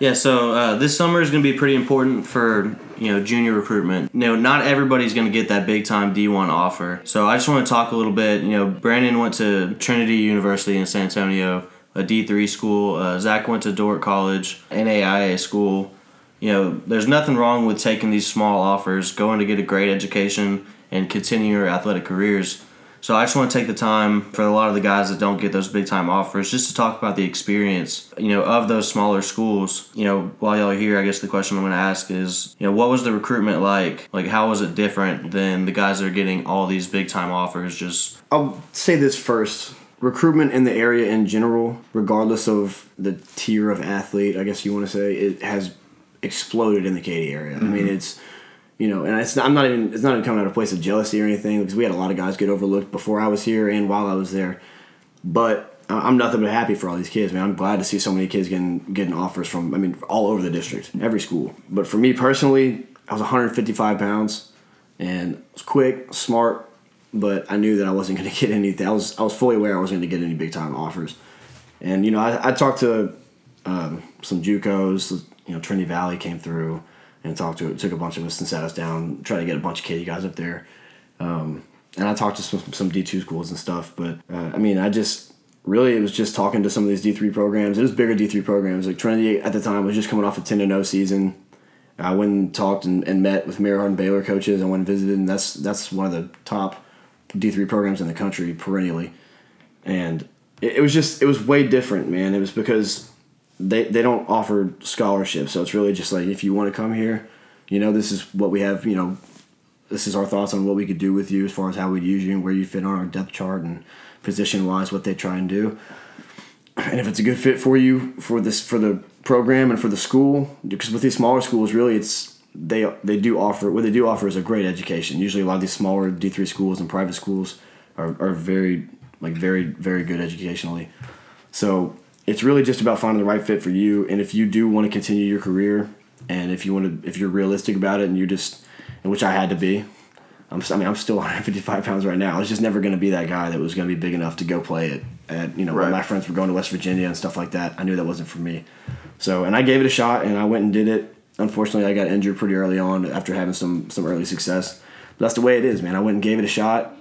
Yeah, so uh, this summer is going to be pretty important for you know junior recruitment. You know, not everybody's going to get that big time D1 offer. So I just want to talk a little bit. You know, Brandon went to Trinity University in San Antonio, a D3 school. Uh, Zach went to Dordt College, NAIA school. You know, there's nothing wrong with taking these small offers, going to get a great education, and continue your athletic careers. So I just want to take the time for a lot of the guys that don't get those big time offers, just to talk about the experience, you know, of those smaller schools. You know, while y'all are here, I guess the question I'm going to ask is, you know, what was the recruitment like? Like, how was it different than the guys that are getting all these big time offers? Just I'll say this first. Recruitment in the area in general, regardless of the tier of athlete, I guess you want to say, it has exploded in the Katy area. I mean, it's you know, and it's not, I'm not even it's not even coming out of a place of jealousy or anything because we had a lot of guys get overlooked before I was here and while I was there. But I'm nothing but happy for all these kids, man. I'm glad to see so many kids getting getting offers from I mean all over the district, every school. But for me personally, I was 155 pounds and I was quick, smart, but I knew that I wasn't [laughs] going to get anything. I was I was fully aware I wasn't going to get any big time offers. And you know, I, I talked to um, some JUCOs. You know, Trinity Valley came through and talked to took a bunch of us and sat us down, tried to get a bunch of Katy guys up there. Um, and I talked to some some D two schools and stuff. But uh, I mean, I just really it was just talking to some of these D three programs. It was bigger D three programs. Like Trinity at the time was just coming off a ten to no season. I went and talked and, and met with Mary Hardin Baylor coaches. I went and visited, and that's that's one of the top D three programs in the country perennially. And it, it was just it was way different, man. It was because they they don't offer scholarships, so it's really just like if you want to come here, you know, this is what we have. You know, this is our thoughts on what we could do with you as far as how we'd use you and where you fit on our depth chart and position wise, what they try and do. And if it's a good fit for you for this for the program and for the school, because with these smaller schools, really it's they they do offer what they do offer is a great education. Usually, a lot of these smaller D three schools and private schools are, are very like very very good educationally. So it's really just about finding the right fit for you. And if you do want to continue your career, and if you want to, if you're realistic about it, and you just, and which I had to be, I'm, I mean, I'm still [laughs] 155 pounds right now. I was just never going to be that guy that was going to be big enough to go play it. At you know, when my friends were going to West Virginia and stuff like that, I knew that wasn't for me. So, and I gave it a shot, and I went and did it. Unfortunately, I got injured pretty early on after having some some early success. But that's the way it is, man. I went and gave it a shot,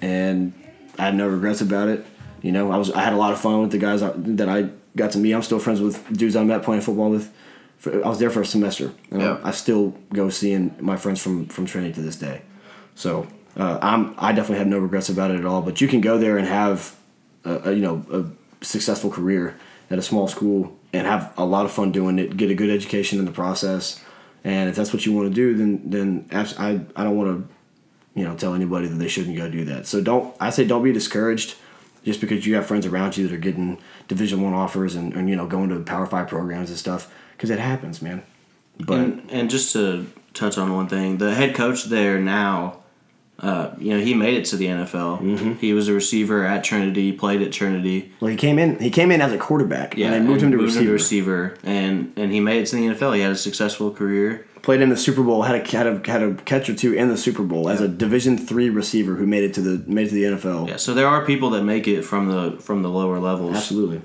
and I had no regrets about it. You know, I was I had a lot of fun with the guys that I got to meet. I'm still friends with dudes I met playing football with. For, I was there for a semester. And Yeah. I still go seeing my friends from from Trinity to this day. So uh, I'm I definitely have no regrets about it at all. But you can go there and have a, a you know a successful career at a small school and have a lot of fun doing it. Get a good education in the process. And if that's what you want to do, then then I I don't want to you know tell anybody that they shouldn't go do that. So don't I say don't be discouraged just because you have friends around you that are getting Division One offers and, and you know going to Power Five programs and stuff because it happens, man. But and, and just to touch on one thing, the head coach there now, uh, you know, he made it to the NFL. Mm-hmm. He was a receiver at Trinity, played at Trinity. well, he came in he came in as a quarterback and they moved him to receiver. receiver, and and he made it to the NFL. He had a successful career. Played in the Super Bowl, had a had a had a catch or two in the Super Bowl as a Division Three receiver who made it to the made it to the NFL. Yeah, so there are people that make it from the from the lower levels. Absolutely.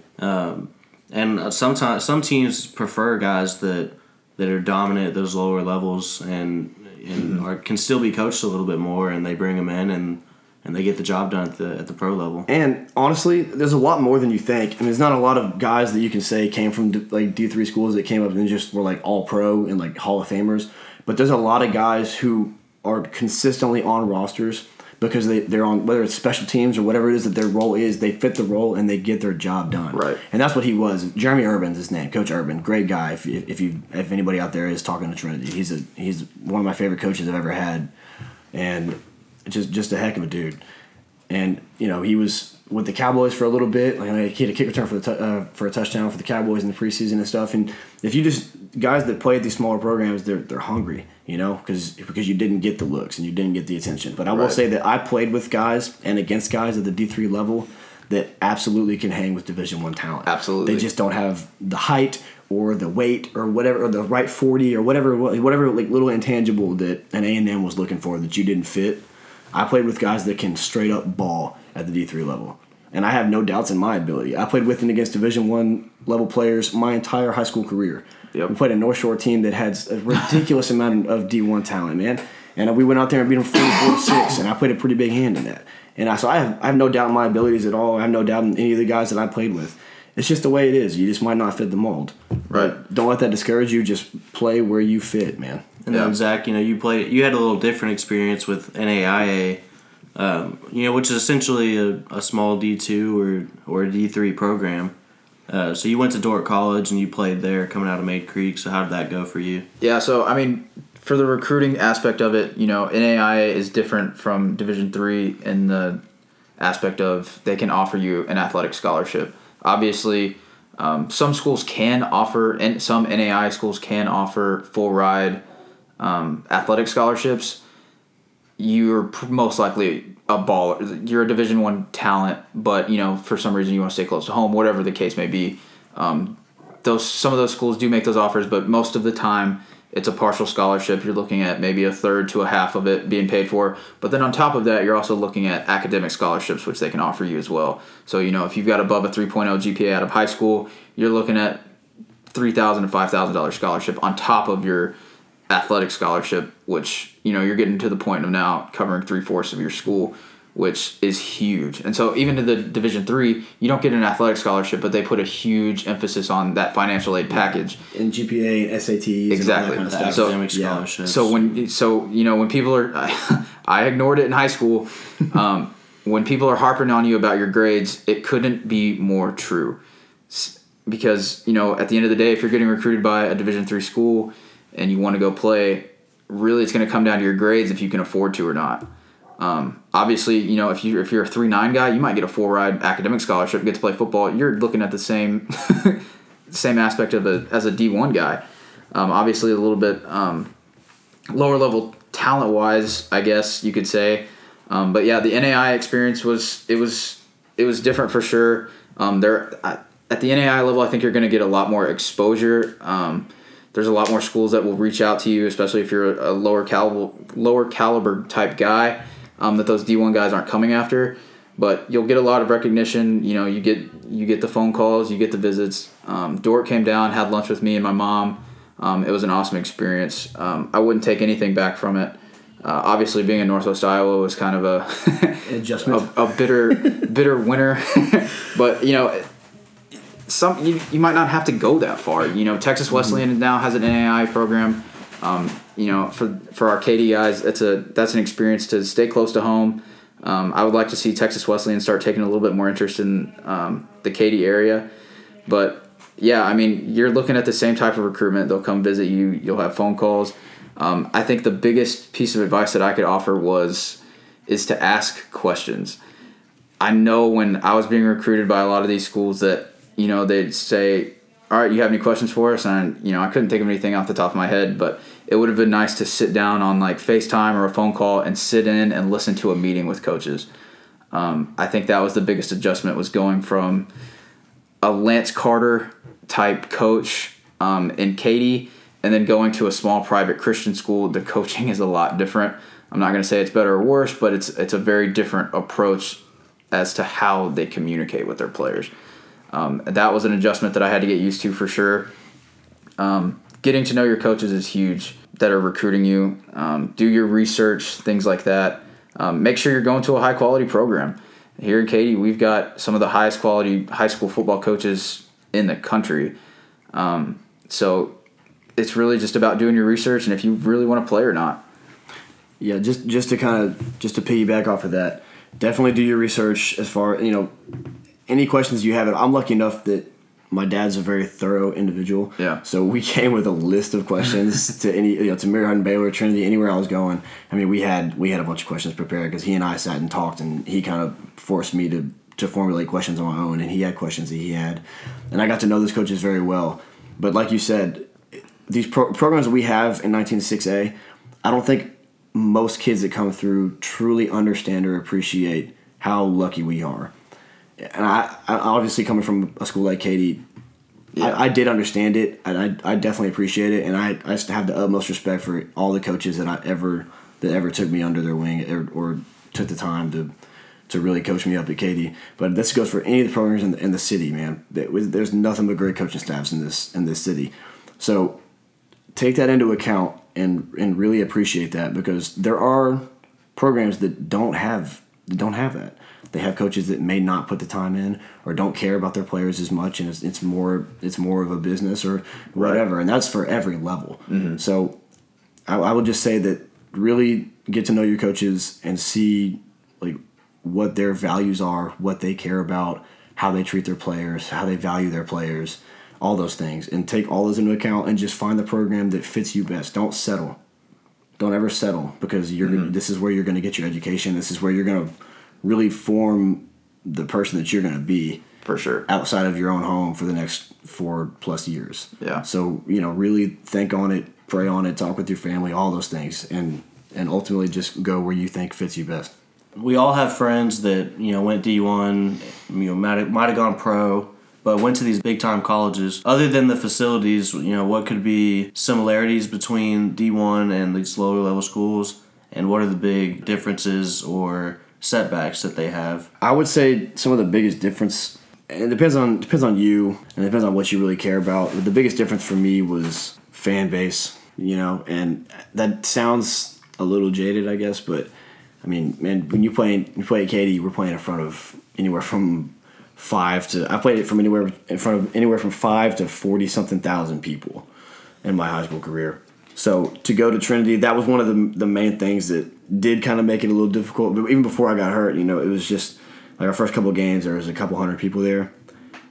and sometimes some teams prefer guys that that are dominant at those lower levels and and Mm-hmm. are, can still be coached a little bit more, and they bring them in and and they get the job done at the at the pro level. And honestly, there's a lot more than you think. I mean, there's not a lot of guys that you can say came from D- like D three schools that came up and just were like all pro and like Hall of Famers. But there's a lot of guys who are consistently on rosters because they, they're on whether it's special teams or whatever it is that their role is, they fit the role and they get their job done. Right. And that's what he was. Jeremy Urban's his name, Coach Urban, great guy. If, you- if you if anybody out there is talking to Trinity, he's a he's one of my favorite coaches I've ever had, and just just a heck of a dude. And you know he was with the Cowboys for a little bit. Like he had a kick return for the tou- uh, for a touchdown for the Cowboys in the preseason and stuff. And if you just guys that play at these smaller programs, they're they're hungry, you know, because because you didn't get the looks and you didn't get the attention. But I will Right. say that I played with guys and against guys at the D three level that absolutely can hang with Division One talent. Absolutely. they just don't have the height or the weight or whatever or the right forty or whatever whatever like little intangible that an A and M was looking for that you didn't fit. I played with guys that can straight up ball at the D three level, and I have no doubts in my ability. I played with and against Division One level players my entire high school career. Yep. We played a North Shore team that had a ridiculous [laughs] amount of D one talent, man, and we went out there and beat them 44-6, and I played a pretty big hand in that. And I, so I have, I have no doubt in my abilities at all. I have no doubt in any of the guys that I played with. It's just the way it is. You just might not fit the mold. Right. Don't let that discourage you. Just play where you fit, man. And Yeah. then Zach, you know, you played. You had a little different experience with NAIA, um, you know, which is essentially a, a small D two or or D three program. Uh, so you went to Dordt College and you played there, coming out of Mayde Creek. So how did that go for you? Yeah, so I mean, for the recruiting aspect of it, you know, NAIA is different from Division three in the aspect of they can offer you an athletic scholarship. Obviously, um, some schools can offer, and some NAI schools can offer full ride um, athletic scholarships. You're most likely a baller. You're a Division one talent, but you know for some reason you want to stay close to home, whatever the case may be. Um, those some of those schools do make those offers, but most of the time it's a partial scholarship. You're looking at maybe a third to a half of it being paid for. But then on top of that, you're also looking at academic scholarships, which they can offer you as well. So you know if you've got above a 3.0 GPA out of high school, you're looking at $3,000 to five thousand dollars scholarship on top of your athletic scholarship, which you know you're getting to the point of now covering three fourths of your school, which is huge. And so even to the Division three, you don't get an athletic scholarship, but they put a huge emphasis on that financial aid package. And GPA and SATs Exactly. and all that kind of The stuff. So- academic yeah. So when so you know when people are, [laughs] I ignored it in high school. [laughs] Um, when people are harping on you about your grades, it couldn't be more true. Because you know at the end of the day, if you're getting recruited by a Division three school and you want to go play, really it's going to come down to your grades if you can afford to or not. Um, obviously, you know if you if you're a three nine guy, you might get a full ride academic scholarship, get to play football. You're looking at the same [laughs] same aspect of a as a D one guy. Um, obviously, a little bit. Um, lower level talent wise, I guess you could say. Um, but yeah, the NAI experience was it was it was different for sure. Um, there at the NAI level, I think you're going to get a lot more exposure. Um, there's a lot more schools that will reach out to you, especially if you're a, a lower caliber lower caliber type guy um, that those D1 guys aren't coming after. But you'll get a lot of recognition. You know, you get you get the phone calls, you get the visits. Um, Dordt came down, had lunch with me and my mom. Um, it was an awesome experience. Um, I wouldn't take anything back from it. Uh, obviously, being in Northwest Iowa was kind of a [laughs] Adjustment. a, a bitter [laughs] bitter winter, [laughs] but you know, some you, you might not have to go that far. You know, Texas Wesleyan now has an NAI program. Um, you know, for for our Katy guys, that's a that's an experience to stay close to home. Um, I would like to see Texas Wesleyan start taking a little bit more interest in um, the Katy area, but yeah, I mean, you're looking at the same type of recruitment. They'll come visit you. You'll have phone calls. Um, I think the biggest piece of advice that I could offer was is to ask questions. I know when I was being recruited by a lot of these schools that you know they'd say, "All right, you have any questions for us?" And you know, I couldn't think of anything off the top of my head, but it would have been nice to sit down on like FaceTime or a phone call and sit in and listen to a meeting with coaches. Um, I think that was the biggest adjustment was going from a Lance Carter type coach um, in Katy, and then going to a small private Christian school. The coaching is a lot different. I'm not going to say it's better or worse, but it's it's a very different approach as to how they communicate with their players. Um, that was an adjustment that I had to get used to for sure. Um, getting to know your coaches is huge that are recruiting you. Um, do your research, things like that. um, make sure you're going to a high quality program. Here in Katy, we've got some of the highest quality high school football coaches in the country. Um, so it's really just about doing your research and if you really want to play or not. Yeah, just just to kind of just to piggyback off of that, definitely do your research as far you know any questions you have. I'm lucky enough that my dad's a very thorough individual. Yeah. So we came with a list of questions [laughs] to any you know to Mary Hardin Baylor Trinity anywhere I was going. I mean we had we had a bunch of questions prepared because he and I sat and talked and he kind of forced me to to formulate questions on my own and he had questions that he had and I got to know those coaches very well. But like you said, these pro- programs we have in 196A, I don't think most kids that come through truly understand or appreciate how lucky we are. And I, I obviously coming from a school like Katy, Yeah. I, I did understand it, and I, I definitely appreciate it, and I, I have the utmost respect for all the coaches that I ever that ever took me under their wing or, or took the time to to really coach me up at Katy. But this goes for any of the programs in the, in the city, man. There's nothing but great coaching staffs in this in this city. So take that into account and and really appreciate that because there are programs that don't have that don't have that. They have coaches that may not put the time in or don't care about their players as much, and it's, it's more it's more of a business or whatever, and that's for every level. Mm-hmm. So I, I would just say that really get to know your coaches and see like what their values are, what they care about, how they treat their players, how they value their players, all those things, and take all those into account and just find the program that fits you best. Don't settle. Don't ever settle because you're gonna, mm-hmm. this is where you're going to get your education. This is where you're going to really form the person that you're going to be For sure. outside of your own home for the next four plus years. Yeah. So you know, really think on it, pray on it, talk with your family, all those things, and and ultimately just go where you think fits you best. we all have friends that you know went D one, you know might have, might have gone pro, but went to these big time colleges. Other than the facilities, you know what could be similarities between D one and these lower level schools, and what are the big differences or setbacks that they have? I would say some of the biggest difference. and It depends on depends on you, and it depends on what you really care about. But the biggest difference for me was fan base, you know, and that sounds a little jaded, I guess, but I mean, man, when you play you play at Katy, we're playing in front of anywhere from five to I played it from anywhere in front of anywhere from five to forty something thousand people in my high school career. So to go to Trinity, that was one of the the main things that did kind of make it a little difficult. But even before I got hurt, you know, it was just like our first couple of games, there was a couple hundred people there,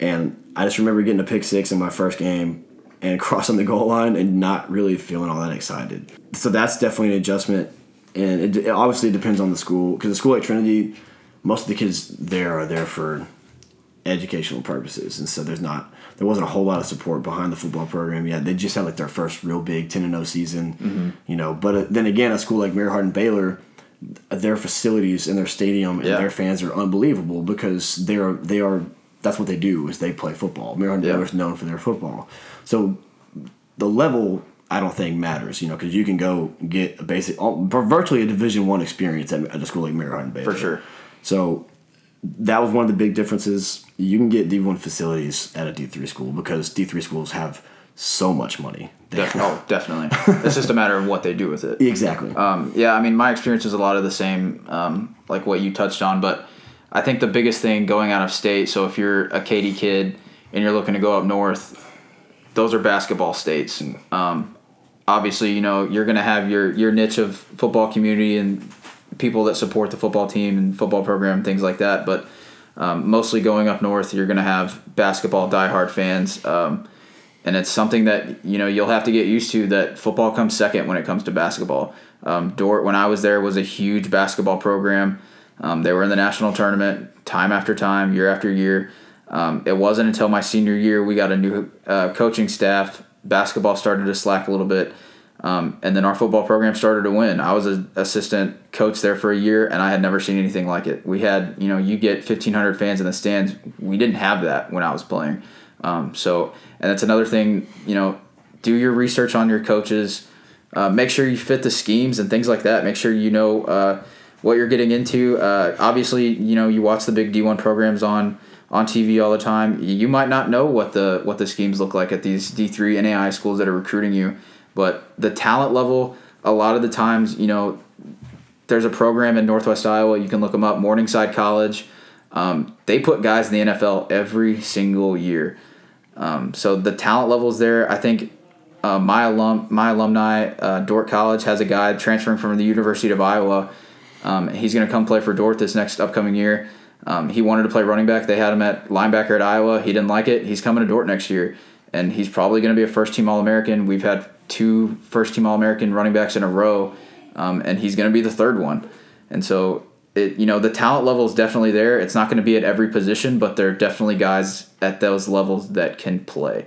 and I just remember getting a pick six in my first game and [laughs] crossing the goal line and not really feeling all that excited. So that's definitely an adjustment, and it, it obviously depends on the school because the school at Trinity, most of the kids there are there for educational purposes, and so there's not there wasn't a whole lot of support behind the football program yet. They just had like their first real big ten and zero season, you know. But uh, then again, a school like Mary Hardin Baylor, their facilities and their stadium and Yeah. their fans are unbelievable because they're they are that's what they do is they play football. Mary Hardin Yeah. Baylor is known for their football, so the level I don't think matters, you know, because you can go get a basic, all- virtually a Division One experience at, at a school like Mary Hardin Baylor For sure. So that was one of the big differences. You can get D1 facilities at a D3 school because D3 schools have so much money. Def- oh, definitely. it's just a matter of what they do with it. [laughs] exactly. Um, yeah, I mean, my experience is a lot of the same, um, like what you touched on. But I think the biggest thing going out of state. So if you're a Katy kid and you're looking to go up north, those are basketball states. Um, obviously, you know you're going to have your your niche of football community and people that support the football team and football program, things like that. But um, mostly going up north, you're going to have basketball diehard fans. Um, and it's something that you know you'll have to get used to. That football comes second when it comes to basketball. Um, Dordt, when I was there, was a huge basketball program. Um, they were in the national tournament time after time, year after year. Um, it wasn't until my senior year we got a new uh, coaching staff. Basketball started to slack a little bit, um, and then our football program started to win. I was an assistant coach there for a year, and I had never seen anything like it. We had, you know, you get fifteen hundred fans in the stands. We didn't have that when I was playing. Um, so, and that's another thing. You know, do your research on your coaches. Uh, make sure you fit the schemes and things like that. Make sure you know uh, what you're getting into. Uh, obviously, you know you watch the big D1 programs on on TV all the time. You might not know what the what the schemes look like at these D3 NAI schools that are recruiting you, but the talent level, a lot of the times, you know, there's a program in Northwest Iowa. You can look them up. Morningside College. Um, they put guys in the NFL every single year. Um, so the talent levels there. I think uh, my alum, my alumni, uh, Dordt College has a guy transferring from the University of Iowa. Um, he's going to come play for Dordt this next upcoming year. Um, he wanted to play running back. They had him at linebacker at Iowa. He didn't like it. He's coming to Dordt next year, and he's probably going to be a first team All American. We've had two first team All American running backs in a row, um, and he's going to be the third one. And so, it, you know, the talent level is definitely there. It's not going to be at every position, but there are definitely guys at those levels that can play.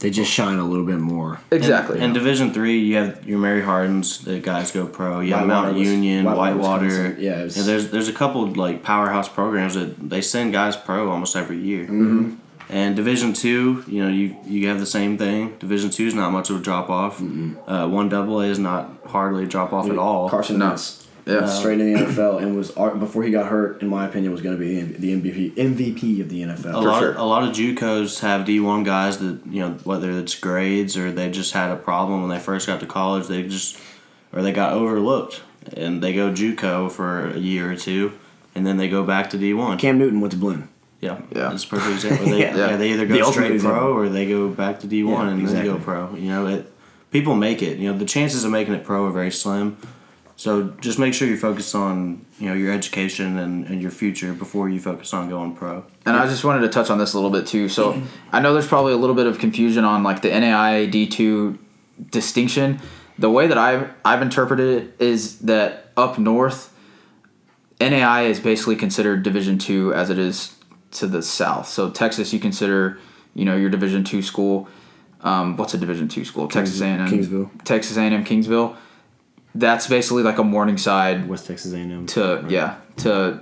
They just shine a little bit more. Exactly. In Division Three, you have your Mary Hardins, the guys go pro. You have Whitewater Mount Union, Whitewater, Whitewater. Wisconsin. Yeah, was- And there's there's a couple like powerhouse programs that they send guys pro almost every year. Mm-hmm. And Division Two, you know, you you have the same thing. Division Two is not much of a drop off. Uh, one double A is not hardly a drop off at all. Carson No. Wentz yeah. straight in the NFL and was before he got hurt. In my opinion, was going to be the MVP MVP of the NFL. a lot sure. of, a lot of JUCOs have D one guys that you know whether it's grades or they just had a problem when they first got to college they just or they got overlooked and they go JUCO for a year or two and then they go back to D one. Cam Newton went to Blinn. Yeah, Yeah. that's a perfect example. They, [laughs] Yeah. yeah. they either go ultimate straight example. pro or they go back to D one Yeah, and then they go pro. You know, it people make it. You know, the chances of making it pro are very slim. So just make sure you focus on you know your education and, and your future before you focus on going pro. And I just wanted to touch on this a little bit too. So I know there's probably a little bit of confusion on like the NAIA D2 distinction. The way that I've I've interpreted it is that up north, NAI is basically considered Division two as it is to the south. So Texas, you consider you know your Division two school. Um, what's a Division two school? Texas A&M. Kingsville. Texas A&M Kingsville. That's basically like a Morningside West Texas A&M. to yeah to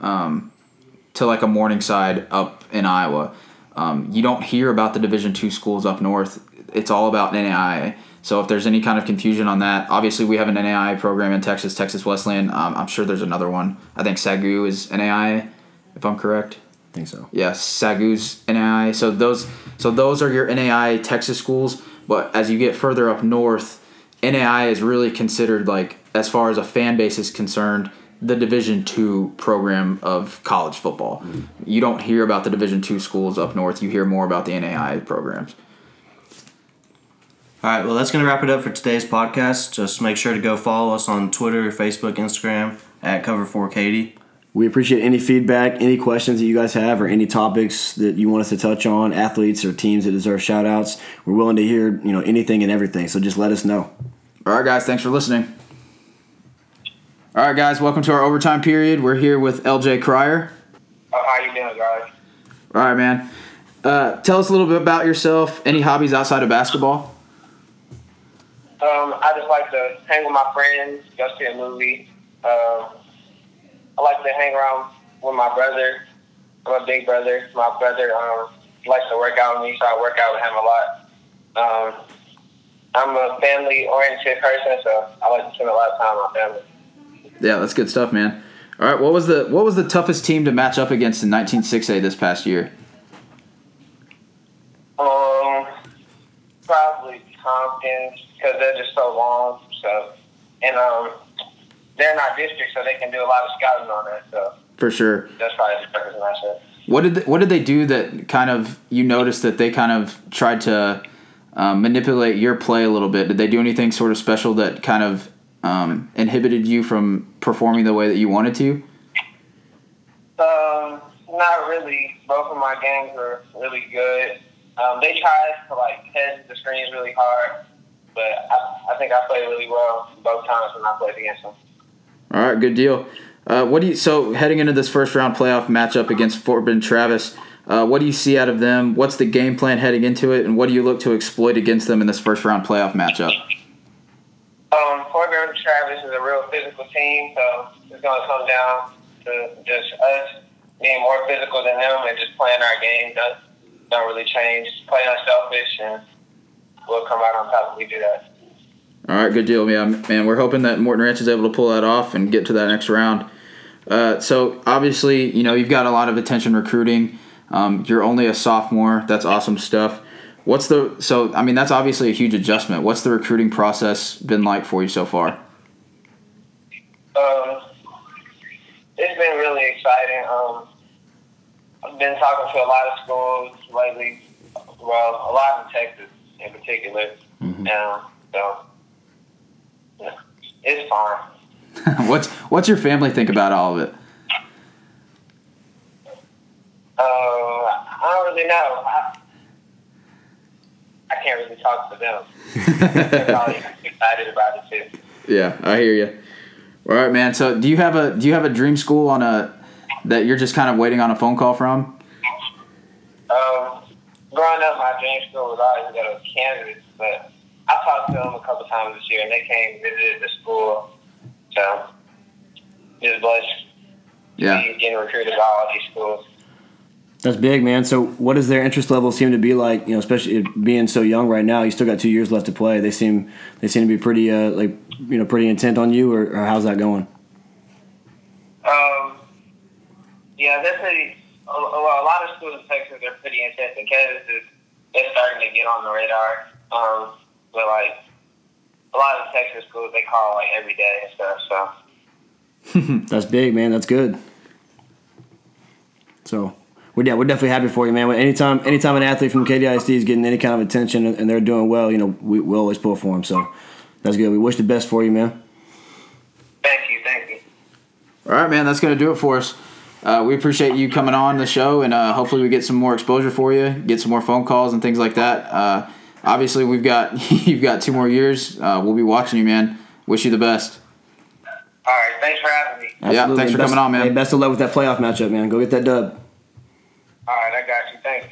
um, to like a Morningside up in Iowa. Um, you don't hear about the Division two schools up north. It's all about NAIA. So if there's any kind of confusion on that, obviously we have an NAIA program in Texas, Texas Wesleyan. Um, I'm sure there's another one. I think Sagu is NAIA, if I'm correct. I think so. Yes, Sagu's NAI. So those so those are your NAI Texas schools. But as you get further up north, NAI is really considered like as far as a fan base is concerned, the Division two program of college football. Mm. You don't hear about the Division two schools up north. You hear more about the NAI programs. All right, well, that's going to wrap it up for today's podcast. Just make sure to go follow us on Twitter, Facebook, Instagram at Cover4Katy. We appreciate any feedback, any questions that you guys have, or any topics that you want us to touch on, athletes or teams that deserve shout outs. We're willing to hear, you know, anything and everything. So just let us know. All right, guys. Thanks for listening. All right, guys. Welcome to our overtime period. We're here with LJ Cryer. Oh, how you doing, guys? All right, man. Uh, tell us a little bit about yourself. Any hobbies outside of basketball? Um, I just like to hang with my friends, go see a movie. Um, I like to hang around with my brother. I'm a big brother. My brother um, likes to work out with me, so I work out with him a lot. Um, I'm a family-oriented person, so I like to spend a lot of time with my family. Yeah, that's good stuff, man. All right, what was the what was the toughest team to match up against in 196A this past year? Um, probably Tompkins because they're just so long. So, and um, they're not district, so they can do a lot of scouting on that. So For sure. that's probably the. What did they, what did they do that kind of you noticed that they kind of tried to um, manipulate your play a little bit? Did they do anything sort of special that kind of um, inhibited you from performing the way that you wanted to? Um, not really. Both of my games were really good. Um, they tried to like head the screens really hard, but I, I think I played really well both times when I played against them. All right, good deal. Uh, what do you so heading into this first round playoff matchup against Fort Bend Travis? Uh, what do you see out of them? What's the game plan heading into it, and what do you look to exploit against them in this first round playoff matchup? Um, Fort Bend Travis is a real physical team, so it's going to come down to just us being more physical than them and just playing our game. Don't, don't really change. Play unselfish, and we'll come out on top if we do that. All right, good deal, yeah, man. We're hoping that Morton Ranch is able to pull that off and get to that next round. Uh, so obviously, you know, you've got a lot of attention recruiting. Um, you're only a sophomore. That's awesome stuff. What's the so? I mean, that's obviously a huge adjustment. What's the recruiting process been like for you so far? Um, it's been really exciting. Um, I've been talking to a lot of schools lately. Well, a lot in Texas in particular. Um, so it's fine. [laughs] what's what's your family think about all of it? Uh, I don't really know. I, I can't really talk to them. They're probably [laughs] excited about it too. Yeah, I hear you. All right, man. So, do you have a do you have a dream school on a that you're just kind of waiting on a phone call from? Um, growing up, my dream school was always to go to Kansas, but I talked to them a couple times this year, and they came and visited the school. So, just blessed Yeah. be getting recruited by all these schools. That's big, man. So, what does their interest level seem to be like? You know, especially being so young right now. You still got two years left to play. They seem they seem to be pretty uh, like you know pretty intent on you, or, or how's that going? Um, yeah, pretty. Well, a lot of schools in Texas are pretty intense, and Kansas is they're starting to get on the radar. Um, but like a lot of the Texas schools, they call like every day and stuff. So [laughs] That's big, man. That's good. So we're yeah, we're definitely happy for you, man. Anytime anytime an athlete from Katy ISD is getting any kind of attention and they're doing well, you know, we we always pull for them. So that's good. We wish the best for you, man. thank you, thank you. All right, man. That's gonna do it for us. Uh, we appreciate you coming on the show, and uh, hopefully we get some more exposure for you, get some more phone calls and things like that. Uh, obviously, we've got [laughs] you've got two more years. Uh, we'll be watching you, man. Wish you the best. All right, thanks for having me. Yeah, thanks for Best- coming on, man. Hey, best of luck with that playoff matchup, man. Go get that dub. All right, I got you. Thanks.